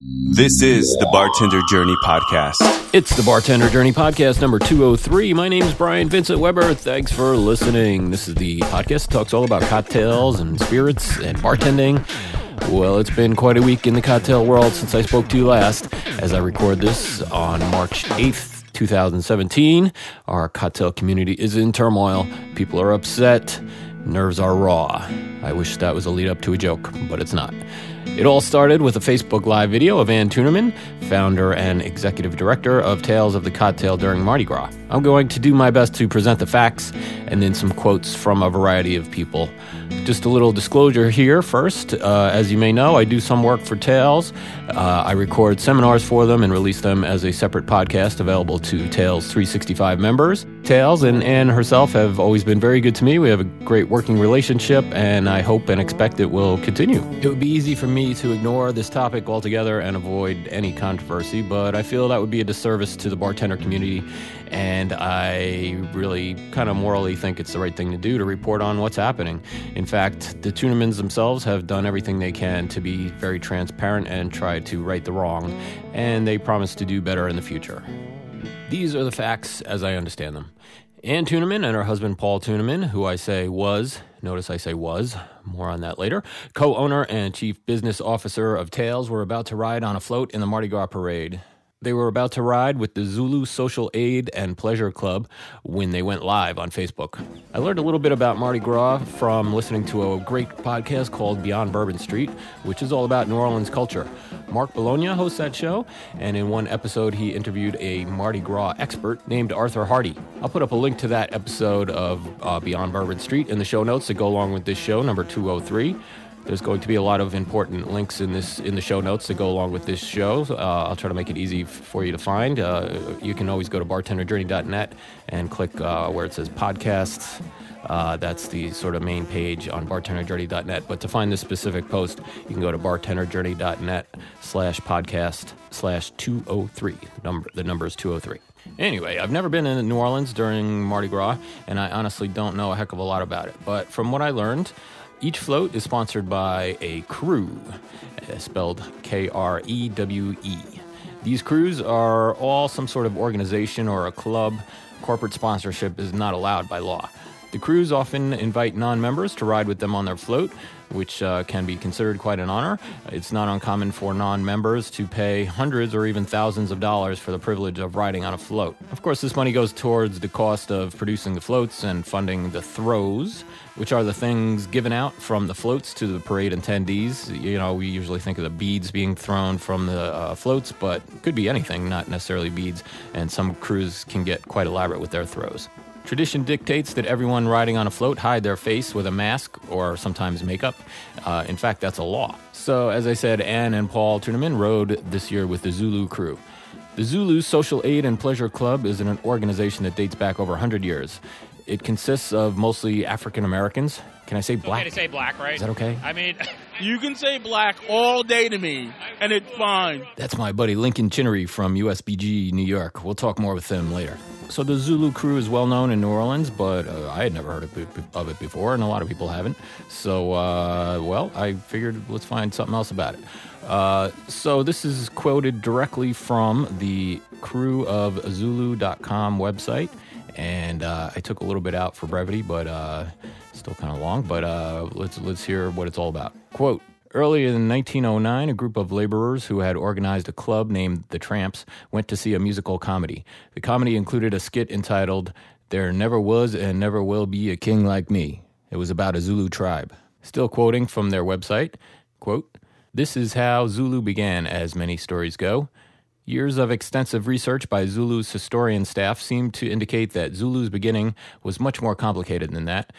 This is the Bartender Journey Podcast. It's the Bartender Journey Podcast number 203. My name is Brian Vincent Weber. Thanks for listening. This is the podcast that talks all about cocktails and spirits and bartending. Well, it's been quite a week in the cocktail world since I spoke to you last. As I record this on March 8th, 2017, our cocktail community is in turmoil. People are upset. Nerves are raw. I wish that was a lead up to a joke, but it's not. It all started with a Facebook Live video of Ann Tuennerman, founder and executive director of Tales of the Cocktail during Mardi Gras. I'm going to do my best to present the facts and then some quotes from a variety of people. Just a little disclosure here first. Uh, as you may know, I do some work for Tales. Uh, I record seminars for them and release them as a separate podcast available to Tales 365 members. Tales and Ann herself have always been very good to me. We have a great working relationship, and I hope and expect it will continue. It would be easy for me to ignore this topic altogether and avoid any controversy, but I feel that would be a disservice to the bartender community and I really kind of morally think it's the right thing to do to report on what's happening. In fact, the Tuennermans themselves have done everything they can to be very transparent and try to right the wrong, and they promise to do better in the future. These are the facts as I understand them. Ann Tuennerman and her husband Paul Tuennerman, who I say was, notice I say was, more on that later, co owner and chief business officer of Tales, were about to ride on a float in the Mardi Gras parade. They were about to ride with the Zulu Social Aid and Pleasure Club when they went live on Facebook. I learned a little bit about Mardi Gras from listening to a great podcast called Beyond Bourbon Street, which is all about New Orleans culture. Mark Bologna hosts that show, and in one episode, he interviewed a Mardi Gras expert named Arthur Hardy. I'll put up a link to that episode of uh, Beyond Bourbon Street in the show notes that go along with this show, number 203. There's going to be a lot of important links in this in the show notes that go along with this show. Uh, I'll try to make it easy for you to find. Uh, you can always go to bartenderjourney.net and click uh, where it says podcasts. Uh, that's the sort of main page on bartenderjourney.net. But to find this specific post, you can go to bartenderjourney.net slash podcast slash 203. Number, the number is 203. Anyway, I've never been in New Orleans during Mardi Gras, and I honestly don't know a heck of a lot about it. But from what I learned, each float is sponsored by a krewe, uh, spelled K R E W E. These krewes are all some sort of organization or a club. Corporate sponsorship is not allowed by law. The krewes often invite non members to ride with them on their float, which uh, can be considered quite an honor. It's not uncommon for non members to pay hundreds or even thousands of dollars for the privilege of riding on a float. Of course, this money goes towards the cost of producing the floats and funding the throws, which are the things given out from the floats to the parade attendees. You know, we usually think of the beads being thrown from the uh, floats, but could be anything, not necessarily beads, and some krewes can get quite elaborate with their throws. Tradition dictates that everyone riding on a float hide their face with a mask or sometimes makeup. Uh, in fact, that's a law. So, as I said, Ann and Paul Tuennerman rode this year with the Zulu krewe. The Zulu Social Aid and Pleasure Club is an organization that dates back over 100 years. It consists of mostly African Americans. Can I say black? Okay to say black, right? Is that okay? I mean, You can say black all day to me, and it's fine. That's my buddy Lincoln Chinnery from USBG New York. We'll talk more with them later. So the Zulu krewe is well known in New Orleans, but uh, I had never heard of it, before, and a lot of people haven't. So, uh, well, I figured let's find something else about it. Uh, so this is quoted directly from the krewe of Zulu.com website, and uh, I took a little bit out for brevity, but uh, still kind of long. But uh, let's let's hear what it's all about. Quote. Early in 1909, a group of laborers who had organized a club named the Tramps went to see a musical comedy. The comedy included a skit entitled There Never Was and Never Will Be a King Like Me. It was about a Zulu tribe. Still quoting from their website, quote, This is how Zulu began, as many stories go. Years of extensive research by Zulu's historian staff seemed to indicate that Zulu's beginning was much more complicated than that.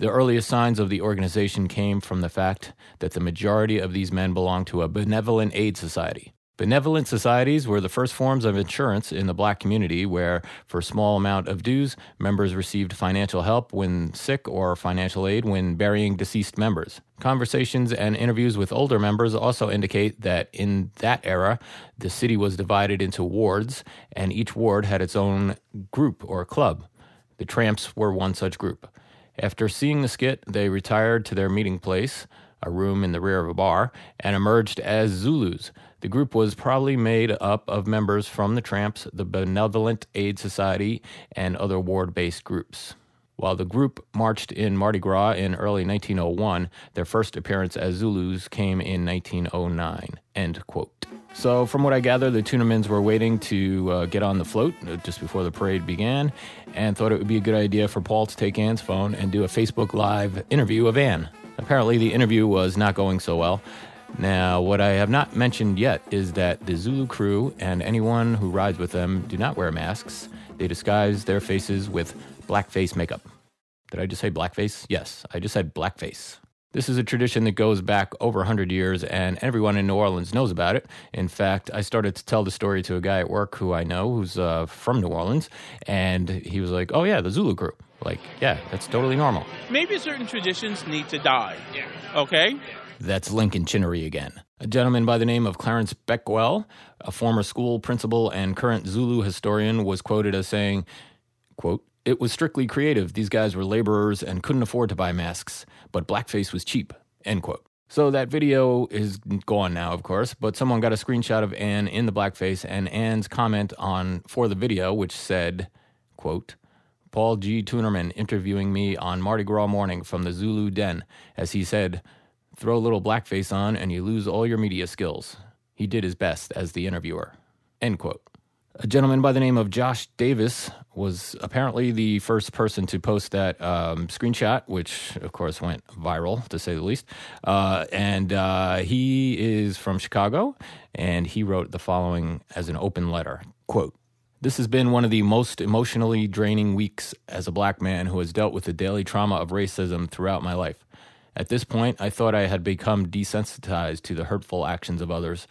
The earliest signs of the organization came from the fact that the majority of these men belonged to a benevolent aid society. Benevolent societies were the first forms of insurance in the black community where, for a small amount of dues, members received financial help when sick or financial aid when burying deceased members. Conversations and interviews with older members also indicate that in that era, the city was divided into wards, and each ward had its own group or club. The Tramps were one such group. After seeing the skit, they retired to their meeting place, a room in the rear of a bar, and emerged as Zulus. The group was probably made up of members from the Tramps, the Benevolent Aid Society, and other ward based groups. While the group marched in Mardi Gras in early 1901, their first appearance as Zulus came in 1909. End quote. So, from what I gather, the Tuennermans were waiting to uh, get on the float uh, just before the parade began and thought it would be a good idea for Paul to take Ann's phone and do a Facebook Live interview of Ann. Apparently, the interview was not going so well. Now, what I have not mentioned yet is that the Zulu krewe and anyone who rides with them do not wear masks. They disguise their faces with blackface makeup. Did I just say blackface? Yes, I just said blackface. This is a tradition that goes back over 100 years, and everyone in New Orleans knows about it. In fact, I started to tell the story to a guy at work who I know who's uh, from New Orleans, and he was like, Oh, yeah, the Zulu krewe. Like, yeah, that's totally normal. Maybe certain traditions need to die. Okay? That's Lincoln Chinnery again. A gentleman by the name of Clarence Becknell, a former school principal and current Zulu historian, was quoted as saying, quote, It was strictly creative. These guys were laborers and couldn't afford to buy masks, but blackface was cheap, end quote. So that video is gone now, of course, but someone got a screenshot of Ann in the blackface and Ann's comment on for the video, which said, quote, Paul G. Tuennerman interviewing me on Mardi Gras morning from the Zulu Den, as he said, throw a little blackface on and you lose all your media skills. He did his best as the interviewer. End quote. A gentleman by the name of Josh Davis was apparently the first person to post that um, screenshot, which of course went viral to say the least. Uh, and uh, he is from Chicago, and he wrote the following as an open letter quote, this has been one of the most emotionally draining weeks as a black man who has dealt with the daily trauma of racism throughout my life. At this point, I thought I had become desensitized to the hurtful actions of others,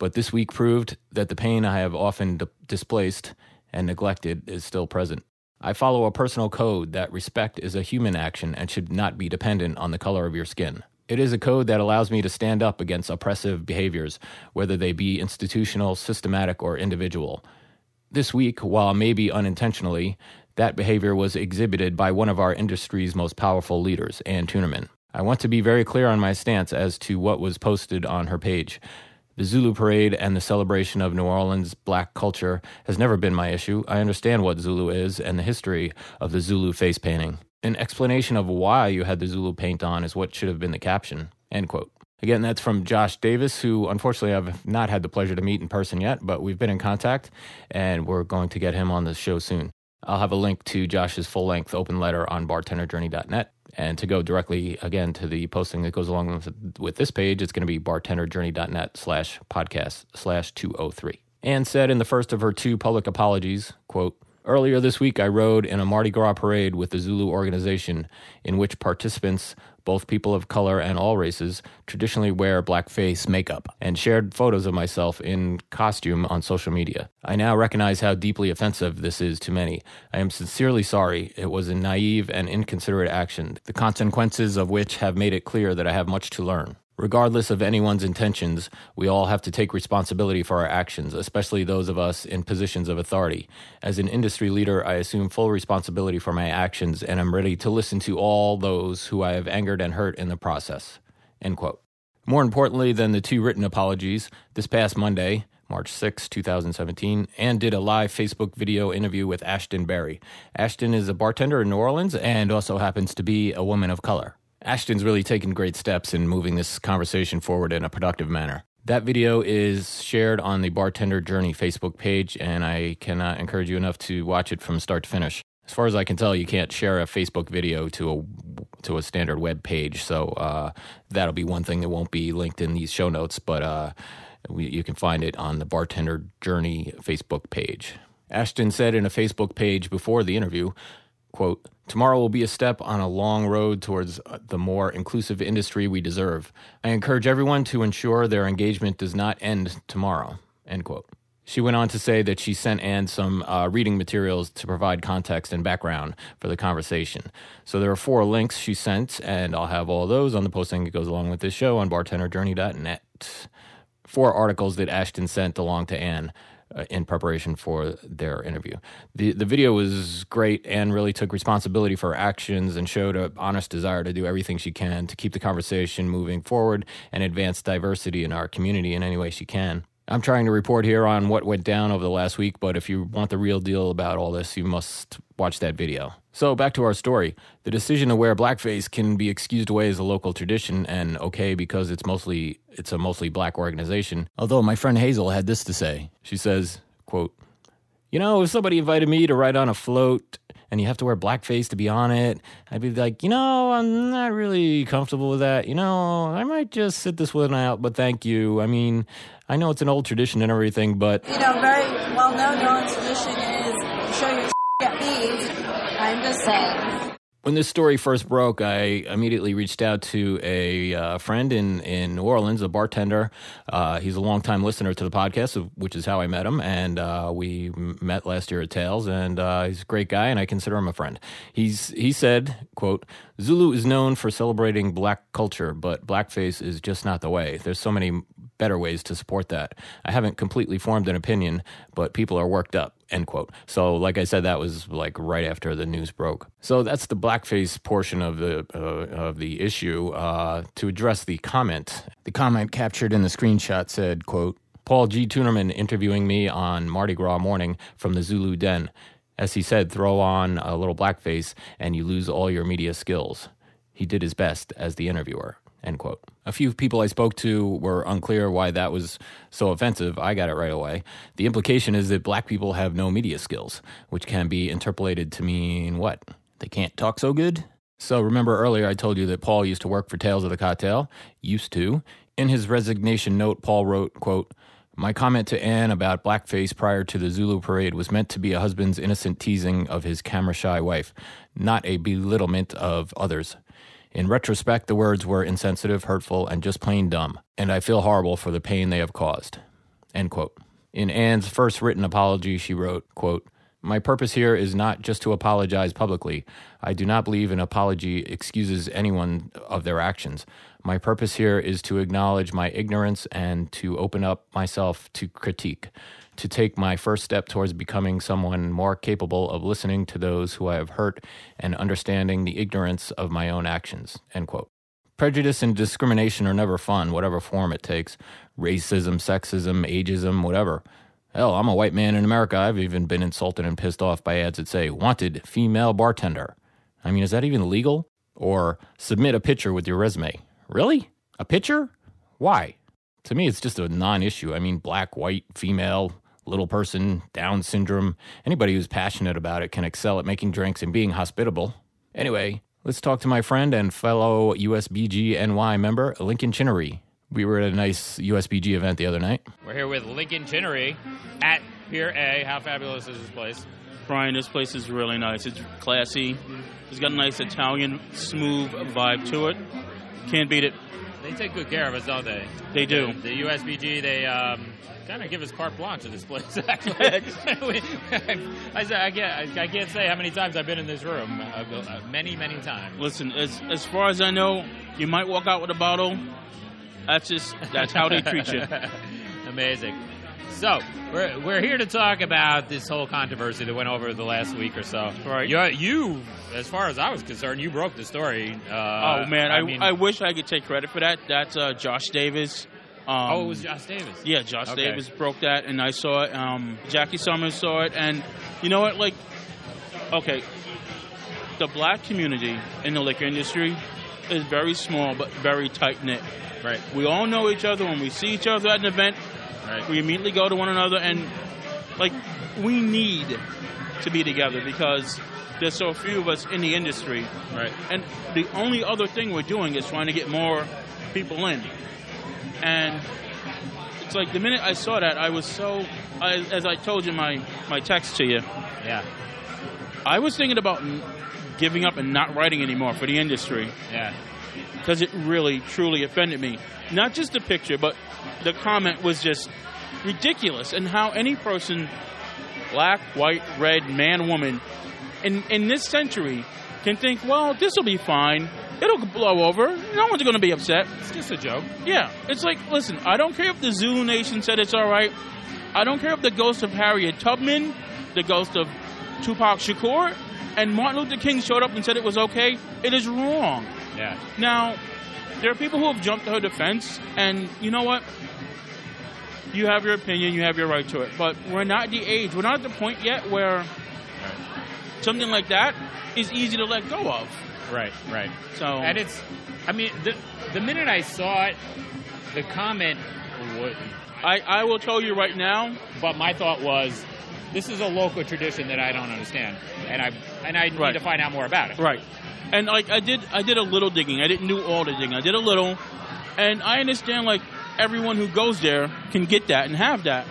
but this week proved that the pain I have often d- displaced and neglected is still present. I follow a personal code that respect is a human action and should not be dependent on the color of your skin. It is a code that allows me to stand up against oppressive behaviors, whether they be institutional, systematic, or individual. This week, while maybe unintentionally, that behavior was exhibited by one of our industry's most powerful leaders, Ann Tuennerman. I want to be very clear on my stance as to what was posted on her page. The Zulu parade and the celebration of New Orleans black culture has never been my issue. I understand what Zulu is and the history of the Zulu face painting. An explanation of why you had the Zulu paint on is what should have been the caption. End quote. Again, that's from Josh Davis, who unfortunately I've not had the pleasure to meet in person yet, but we've been in contact and we're going to get him on the show soon. I'll have a link to Josh's full length open letter on bartenderjourney.net. And to go directly again to the posting that goes along with, this page, it's going to be bartenderjourney.net slash podcast slash 203. Ann said in the first of her two public apologies, quote, Earlier this week, I rode in a Mardi Gras parade with the Zulu organization, in which participants, both people of color and all races, traditionally wear blackface makeup, and shared photos of myself in costume on social media. I now recognize how deeply offensive this is to many. I am sincerely sorry. It was a naive and inconsiderate action, the consequences of which have made it clear that I have much to learn. Regardless of anyone's intentions, we all have to take responsibility for our actions, especially those of us in positions of authority. As an industry leader, I assume full responsibility for my actions and am ready to listen to all those who I have angered and hurt in the process. End quote. More importantly than the two written apologies, this past Monday, March 6, 2017, Ann did a live Facebook video interview with Ashtin Berry. Ashtin is a bartender in New Orleans and also happens to be a woman of color. Ashtin's really taken great steps in moving this conversation forward in a productive manner. That video is shared on the Bartender Journey Facebook page, and I cannot encourage you enough to watch it from start to finish. As far as I can tell, you can't share a Facebook video to a to a standard web page, so uh, that'll be one thing that won't be linked in these show notes. But uh, we, you can find it on the Bartender Journey Facebook page. Ashtin said in a Facebook page before the interview, Quote, Tomorrow will be a step on a long road towards uh, the more inclusive industry we deserve. I encourage everyone to ensure their engagement does not end tomorrow. End quote. She went on to say that she sent Ann some uh, reading materials to provide context and background for the conversation. So there are four links she sent, and I'll have all those on the posting that goes along with this show on bartenderjourney.net. Four articles that Ashtin sent along to Ann. Uh, in preparation for their interview. The the video was great and really took responsibility for her actions and showed an honest desire to do everything she can to keep the conversation moving forward and advance diversity in our community in any way she can. I'm trying to report here on what went down over the last week, but if you want the real deal about all this, you must watch that video. So, back to our story. The decision to wear blackface can be excused away as a local tradition and okay because it's mostly it's a mostly black organization. Although my friend Hazel had this to say. She says, quote, "You know, if somebody invited me to ride on a float and you have to wear blackface to be on it, I'd be like, you know, I'm not really comfortable with that. You know, I might just sit this one out, but thank you. I mean, I know it's an old tradition and everything, but you know, very well known tradition is show your get beat. I'm just saying. When this story first broke, I immediately reached out to a uh, friend in, in New Orleans, a bartender. Uh, he's a longtime listener to the podcast, which is how I met him. And uh, we met last year at Tales, and uh, he's a great guy, and I consider him a friend. He's he said, "quote Zulu is known for celebrating black culture, but blackface is just not the way. There's so many better ways to support that. I haven't completely formed an opinion, but people are worked up. End quote. So, like I said, that was like right after the news broke. So that's the blackface portion of the uh, of the issue. Uh, to address the comment, the comment captured in the screenshot said, "quote Paul G. Tuennerman interviewing me on Mardi Gras morning from the Zulu Den. As he said, throw on a little blackface and you lose all your media skills. He did his best as the interviewer." End quote. A few people I spoke to were unclear why that was so offensive. I got it right away. The implication is that black people have no media skills, which can be interpolated to mean what? They can't talk so good? So remember earlier I told you that Paul used to work for Tales of the Cocktail? Used to. In his resignation note, Paul wrote, quote, my comment to Ann about blackface prior to the Zulu parade was meant to be a husband's innocent teasing of his camera shy wife, not a belittlement of others. In retrospect, the words were insensitive, hurtful, and just plain dumb, and I feel horrible for the pain they have caused. End quote. In Ann's first written apology, she wrote, quote, My purpose here is not just to apologize publicly. I do not believe an apology excuses anyone of their actions. My purpose here is to acknowledge my ignorance and to open up myself to critique to take my first step towards becoming someone more capable of listening to those who I have hurt and understanding the ignorance of my own actions. End quote. Prejudice and discrimination are never fun, whatever form it takes racism, sexism, ageism, whatever. Hell, I'm a white man in America. I've even been insulted and pissed off by ads that say, wanted female bartender. I mean, is that even legal? Or submit a picture with your resume. Really? A picture? Why? To me, it's just a non issue. I mean, black, white, female, little person, Down syndrome. Anybody who's passionate about it can excel at making drinks and being hospitable. Anyway, let's talk to my friend and fellow USBG NY member, Lincoln Chinnery. We were at a nice USBG event the other night. We're here with Lincoln Chinnery at Pier A. How fabulous is this place? Brian, this place is really nice. It's classy. It's got a nice Italian, smooth vibe to it. Can't beat it. They take good care of us, don't they? They do. The, the USBG, they um, kind of give us carte blanche in this place. Actually, I, I can't, I can't say how many times I've been in this room. Uh, uh, many, many times. Listen, as as far as I know, you might walk out with a bottle. That's just that's how they treat you. Amazing. So we're we're here to talk about this whole controversy that went over the last week or so. Right. You, you as far as I was concerned, you broke the story. Uh, oh man, I, I, mean, I wish I could take credit for that. That's uh, Josh Davis. Um, oh, it was Josh Davis. Yeah, Josh Okay. Davis broke that, and I saw it. Um, Jackie Summers saw it, and you know what? Like, okay, the black community in the liquor industry is very small but very tight knit. Right. We all know each other. When we see each other at an event, Right. we immediately go to one another, and like we need to be together because there's so few of us in the industry. Right. And the only other thing we're doing is trying to get more people in. And it's like the minute I saw that, I was so, I, as I told you my, my text to you, Yeah. I was thinking about giving up and not writing anymore for the industry Yeah. Because it really, truly offended me. Not just the picture, but the comment was just ridiculous. And how any person, black, white, red, man, woman, in, in this century can think, well, this will be fine. It'll blow over. No one's going to be upset. It's just a joke. Yeah, it's like, listen, I don't care if the Zulu Nation said it's all right. I don't care if the ghost of Harriet Tubman, the ghost of Tupac Shakur, and Martin Luther King showed up and said it was okay. It is wrong. Yeah. Now, there are people who have jumped to her defense, and you know what? You have your opinion, you have your right to it. But we're not the age, we're not at the point yet where something like that is easy to let go of. Right, right. So, And it's, I mean, the the minute I saw it, the comment, wa- I, I will tell you right now, but my thought was, this is a local tradition that I don't understand, and I and I need to find out more about it. Right. And like I did I did a little digging. I didn't do all the digging. I did a little. And I understand like everyone who goes there can get that and have that.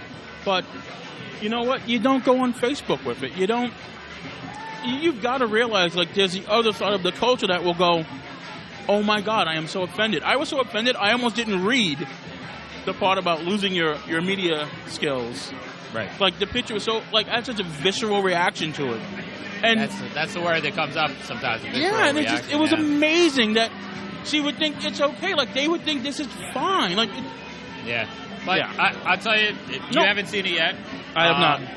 But you know what? You don't go on Facebook with it. You don't you- you've got to realize like there's the other side of the culture that will go, "Oh my god, I am so offended." I was so offended. I almost didn't read the part about losing your your media skills. Right. Like the picture was so like I had such a visceral reaction to it. And That's that's the word that comes up sometimes. yeah, and it just it was yeah. amazing that she would think it's okay. Like they would think this is fine. Like it, Yeah. But Yeah. I, I'll tell you, if you No. haven't seen it yet. I have not. um,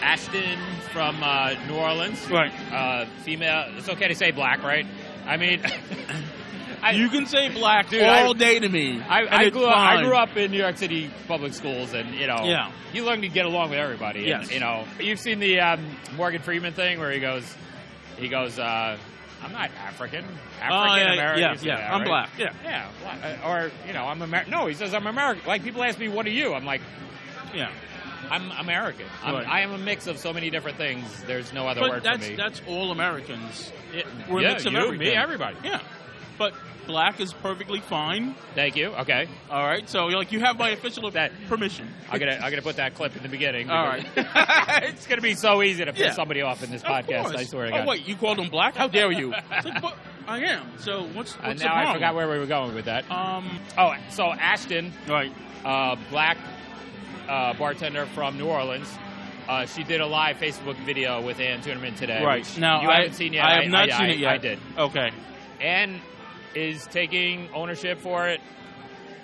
Ashtin from uh, New Orleans. right. Uh, female. It's okay to say black, right? I mean, I, you can say black Dude, all I- day to me. I, and I, grew up, I grew up in New York City public schools, and you know, Yeah. you learn to get along with everybody. And, Yes. you know, you've seen the um, Morgan Freeman thing where he goes, he goes, uh, "I'm not African, African Oh, yeah, American." yeah, yeah, that, I'm right? black. Yeah, Yeah, black. Uh, or you know, I'm American. No, he says I'm American. Like people ask me, "What are you?" I'm like, yeah. I'm American. I'm, Right. I am a mix of so many different things. There's no other But word that's for me. that's all Americans. It- We're a yeah, mix of you, everything. me, everybody. Yeah, but black is perfectly fine. Thank you. Okay, All right, so like you have my official That- permission. I'm gonna I'm gonna put that clip in the beginning. All because- it's gonna be so easy to piss Yeah. somebody off in this Of podcast. course. I swear to oh God. wait, you called him black? How dare you? Like, I am. So what's what's And the now I forgot where we were going with that. Um. Oh, so Ashtin, Right. uh, black uh, bartender from New Orleans. Uh, she did a live Facebook video with Ann Tuennerman today. Right. Now you I haven't seen yet. I have not I, seen I- it yet. I did. Okay. Ann is taking ownership for it,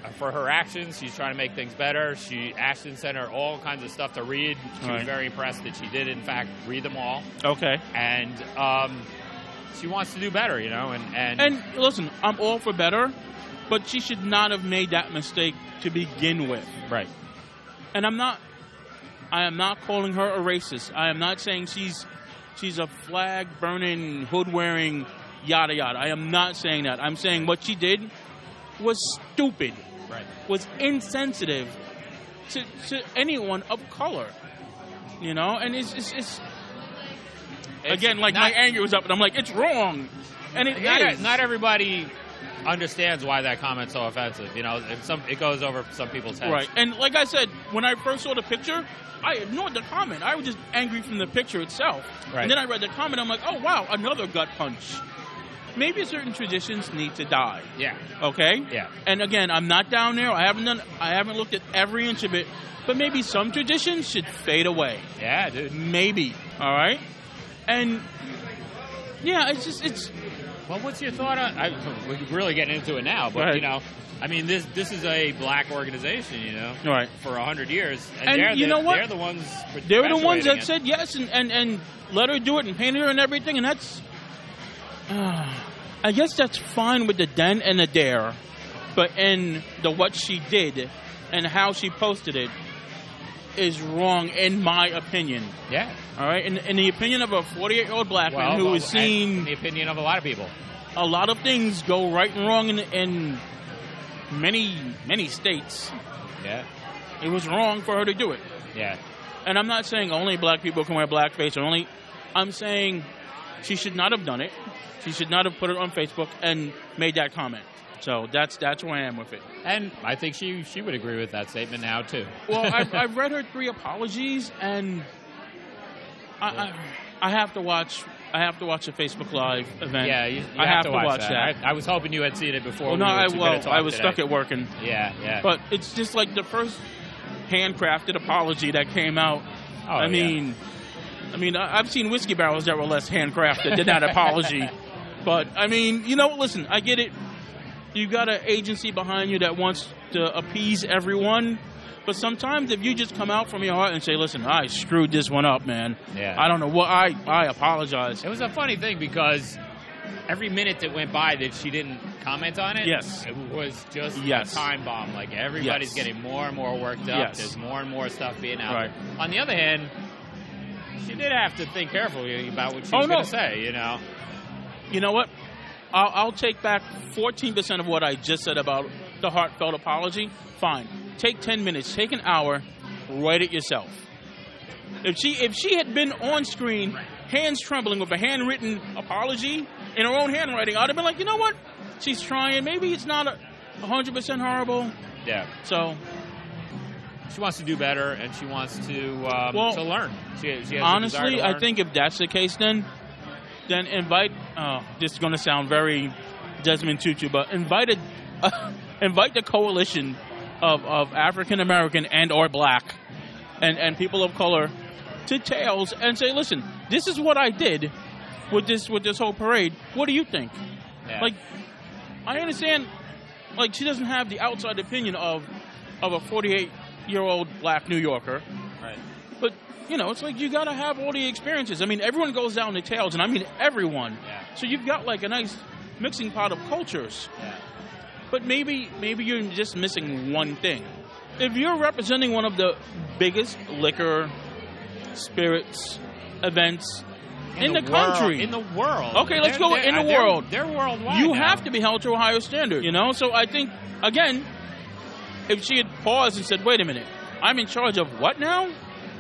uh, for her actions. She's trying to make things better. She Ashtin sent her all kinds of stuff to read. She was very impressed that she did, in fact, read them all. Okay. And um, she wants to do better, you know. And and, And listen, I'm all for better, but she should not have made that mistake to begin with. right, And I'm not I am not calling her a racist. I am not saying she's she's a flag burning, hood wearing, yada yada. I am not saying that. I'm saying what she did was stupid, right. was insensitive to, to anyone of color. You know, and it's, it's, it's It's again like not- my anger was up, and I'm like, it's wrong, and it not, is. not everybody understands why that comment's so offensive. You know, it, some it goes over some people's heads. Right. And like I said, when I first saw the picture, I ignored the comment. I was just angry from the picture itself. Right. And then I read the comment. I'm like, oh wow, another gut punch. Maybe certain traditions need to die. Yeah. Okay. Yeah. And again, I'm not down there. I haven't done. I haven't looked at every inch of it. But maybe some traditions should fade away. Yeah, dude. Maybe. All right. And yeah, it's just it's Well, what's your thought on? I, we're really getting into it now, but you know, I mean, this this is a black organization, you know, right? for a hundred years, and, And they're you the, know what? They're the ones. They were the ones that it. said yes and, and, and let her do it and paint her and everything, and that's. I guess that's fine with the den and the dare, but in the what she did and how she posted it is wrong in my opinion. Yeah. All right, in, in the opinion of a 48 year old black Well, man who well, has seen in the opinion of a lot of people. a lot of things go right and wrong in, in many many states, Yeah. it was wrong for her to do it. Yeah. And I'm not saying only black people can wear blackface or only. I'm saying she should not have done it. She should not have put it on Facebook and made that comment. So that's that's where I am with it. And I think she she would agree with that statement now too. Well, I've, I've read her three apologies, and I, I I have to watch. I have to watch the Facebook Live event. yeah, you, you I have, have to watch, watch that. that. I, I was hoping you had seen it before. Well, no, I well, I was today. stuck at working, Yeah, yeah. but it's just like the first handcrafted apology that came out. Oh, I yeah. mean, I mean, I've seen whiskey barrels that were less handcrafted than that apology. But I mean, you know, listen, I get it. You've got an agency behind you that wants to appease everyone. But sometimes if you just come out from your heart and say, "Listen, I screwed this one up, man. Yeah. I don't know what I I apologize." It was a funny thing because every minute that went by that she didn't comment on it, Yes. it was just Yes. a time bomb. Like everybody's Yes. getting more and more worked up. Yes. There's more and more stuff being out. Right. On the other hand, she did have to think carefully about what she Oh, was no. going to say. You know, You know what? I'll, I'll take back 14% of what I just said about the heartfelt apology. Fine. Take 10 minutes, take an hour, write it yourself. If she if she had been on screen, hands trembling with a handwritten apology in her own handwriting, I'd have been like, you know what? She's trying. Maybe it's not a 100% horrible. yeah. So She wants to do better, and she wants to um, Well, to learn. She, she has honestly, to I think if that's the case, then then invite. Oh, this is going to sound very Desmond Tutu, but invite a, invite the coalition of, of African American and or black and and people of color to Tales and say, listen, this is what I did with this with this whole parade. What do you think? Yeah. Like, I understand. Like, she doesn't have the outside opinion of of a 48 year old black New Yorker. Right. But you know, it's like you got to have all the experiences. I mean, everyone goes down the Tales, and I mean everyone. Yeah. So you've got like a nice mixing pot of cultures. Yeah. But maybe maybe you're just missing one thing. If you're representing one of the biggest liquor, spirits, events in, the, world- country, in the world. Okay, let's They're- go they're- in the they're- world. They're worldwide. you now. have to be held to a higher standard. You know. So I think again, if she had paused and said, "Wait a minute, I'm in charge of what now?"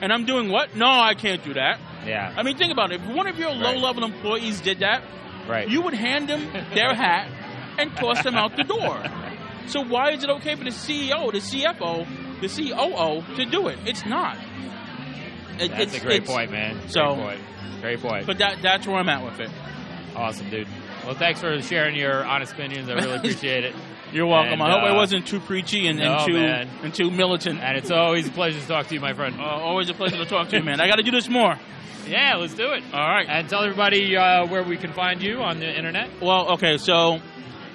And I'm doing what? No, I can't do that. Yeah. I mean, think about it. If one of your low-level employees did that, right. you would hand them their hat and toss them out the door. So why is it okay for the CEO, the CFO, the COO to do it? It's not. It- That's it's, a great point, man. so- great point. Great point. But that that's where I'm at with it. awesome, dude. Well, thanks for sharing your honest opinions. I really appreciate it. You're welcome. And, I hope I uh, wasn't too preachy and, and no, too man. and too militant. And it's always a pleasure to talk to you, my friend. Uh, always a pleasure to talk to you, man. I got to do this more. Yeah, let's do it. All right. And tell everybody uh, where we can find you on the internet. Well, okay, so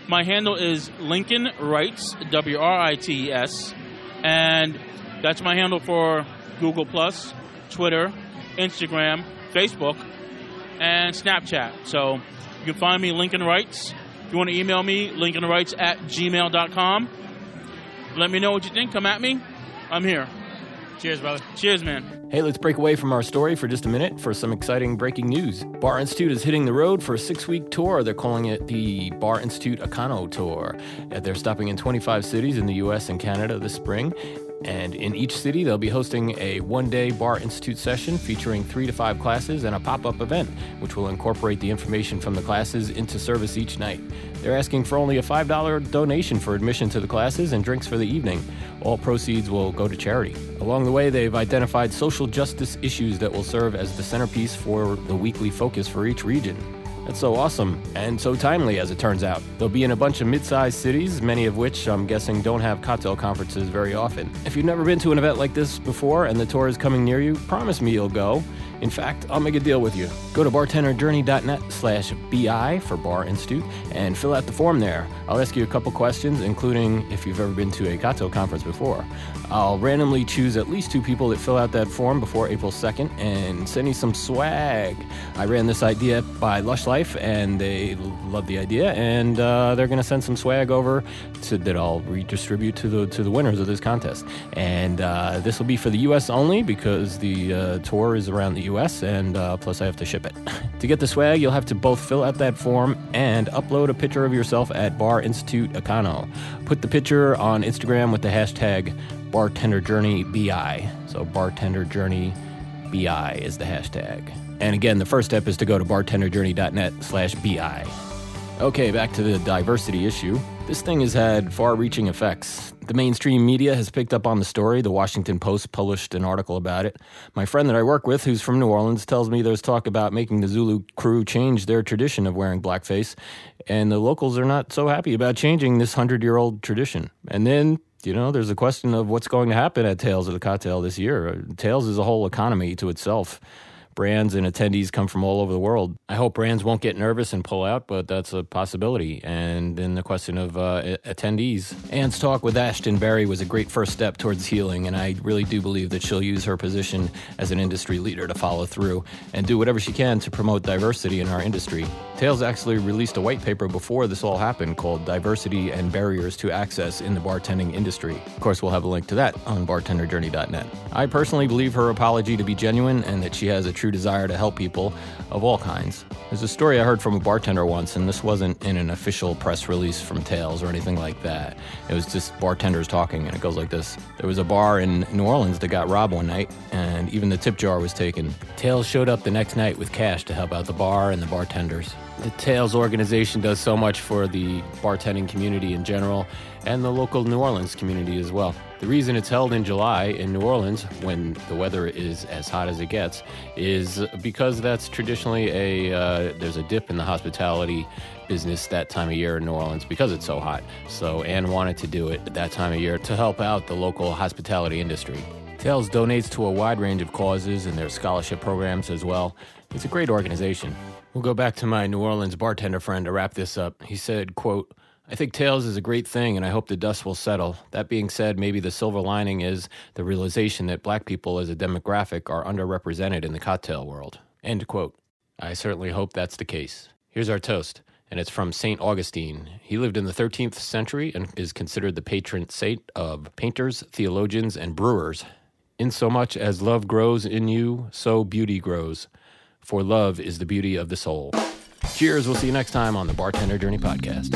my handle is Lincoln Writes, W R I T E S, and that's my handle for Google Plus, Twitter, Instagram, Facebook, and Snapchat. So you can find me Lincoln Writes. If you want to email me, lincolnwrites at gmail.com. Let me know what you think. Come at me. I'm here. Cheers, brother. Cheers, man. Hey, let's break away from our story for just a minute for some exciting breaking news. Bar Institute is hitting the road for a six week tour. They're calling it the Bar Institute Econo Tour. Uh, They're stopping in 25 cities in the US and Canada this spring. And in each city, they'll be hosting a one day Bar Institute session featuring three to five classes and a pop up event, which will incorporate the information from the classes into service each night. They're asking for only a $5 donation for admission to the classes and drinks for the evening. All proceeds will go to charity. Along the way, they've identified social justice issues that will serve as the centerpiece for the weekly focus for each region. That's so awesome and so timely, as it turns out. They'll be in a bunch of mid sized cities, many of which I'm guessing don't have cocktail conferences very often. If you've never been to an event like this before and the tour is coming near you, promise me you'll go. In fact, I'll make a deal with you. Go to bartenderjourney.net slash BI for Bar Institute and fill out the form there. I'll ask you a couple questions, including if you've ever been to a cocktail conference before. I'll randomly choose at least two people that fill out that form before April 2nd and send you some swag. I ran this idea by Lush Life and they love the idea and uh, they're going to send some swag over to, that I'll redistribute to the to the winners of this contest. And uh, this will be for the U.S. only because the uh, tour is around the U.S. and uh, plus I have to ship it. to get the swag, you'll have to both fill out that form and upload a picture of yourself at Bar Institute Econo. Put the picture on Instagram with the hashtag Bartender Journey BI. So Bartender Journey BI is the hashtag. And again, the first step is to go to bartenderjourney.net slash BI. Okay, back to the diversity issue. This thing has had far reaching effects. The mainstream media has picked up on the story. The Washington Post published an article about it. My friend that I work with, who's from New Orleans, tells me there's talk about making the Zulu krewe change their tradition of wearing blackface, and the locals are not so happy about changing this hundred year old tradition. And then you know, there's a question of what's going to happen at Tales of the Cocktail this year. Tales is a whole economy to itself. Brands and attendees come from all over the world. I hope brands won't get nervous and pull out, but that's a possibility. And then the question of uh, attendees. Ann's talk with Ashtin Berry was a great first step towards healing, and I really do believe that she'll use her position as an industry leader to follow through and do whatever she can to promote diversity in our industry. Tales actually released a white paper before this all happened called Diversity and Barriers to Access in the Bartending Industry. Of course, we'll have a link to that on bartenderjourney.net. I personally believe her apology to be genuine and that she has a true desire to help people of all kinds. There's a story I heard from a bartender once, and this wasn't in an official press release from Tales or anything like that. It was just bartenders talking, and it goes like this There was a bar in New Orleans that got robbed one night, and even the tip jar was taken. Tales showed up the next night with cash to help out the bar and the bartenders. The Tales organization does so much for the bartending community in general and the local New Orleans community as well. The reason it's held in July in New Orleans, when the weather is as hot as it gets, is because that's traditionally a uh, there's a dip in the hospitality business that time of year in New Orleans because it's so hot. So Ann wanted to do it at that time of year to help out the local hospitality industry. Tales donates to a wide range of causes and their scholarship programs as well. It's a great organization. We'll go back to my New Orleans bartender friend to wrap this up. He said, quote, I think Tales is a great thing, and I hope the dust will settle. That being said, maybe the silver lining is the realization that black people as a demographic are underrepresented in the cocktail world. End quote. I certainly hope that's the case. Here's our toast, and it's from St. Augustine. He lived in the 13th century and is considered the patron saint of painters, theologians, and brewers. Insomuch as love grows in you, so beauty grows, for love is the beauty of the soul. Cheers. We'll see you next time on the Bartender Journey Podcast.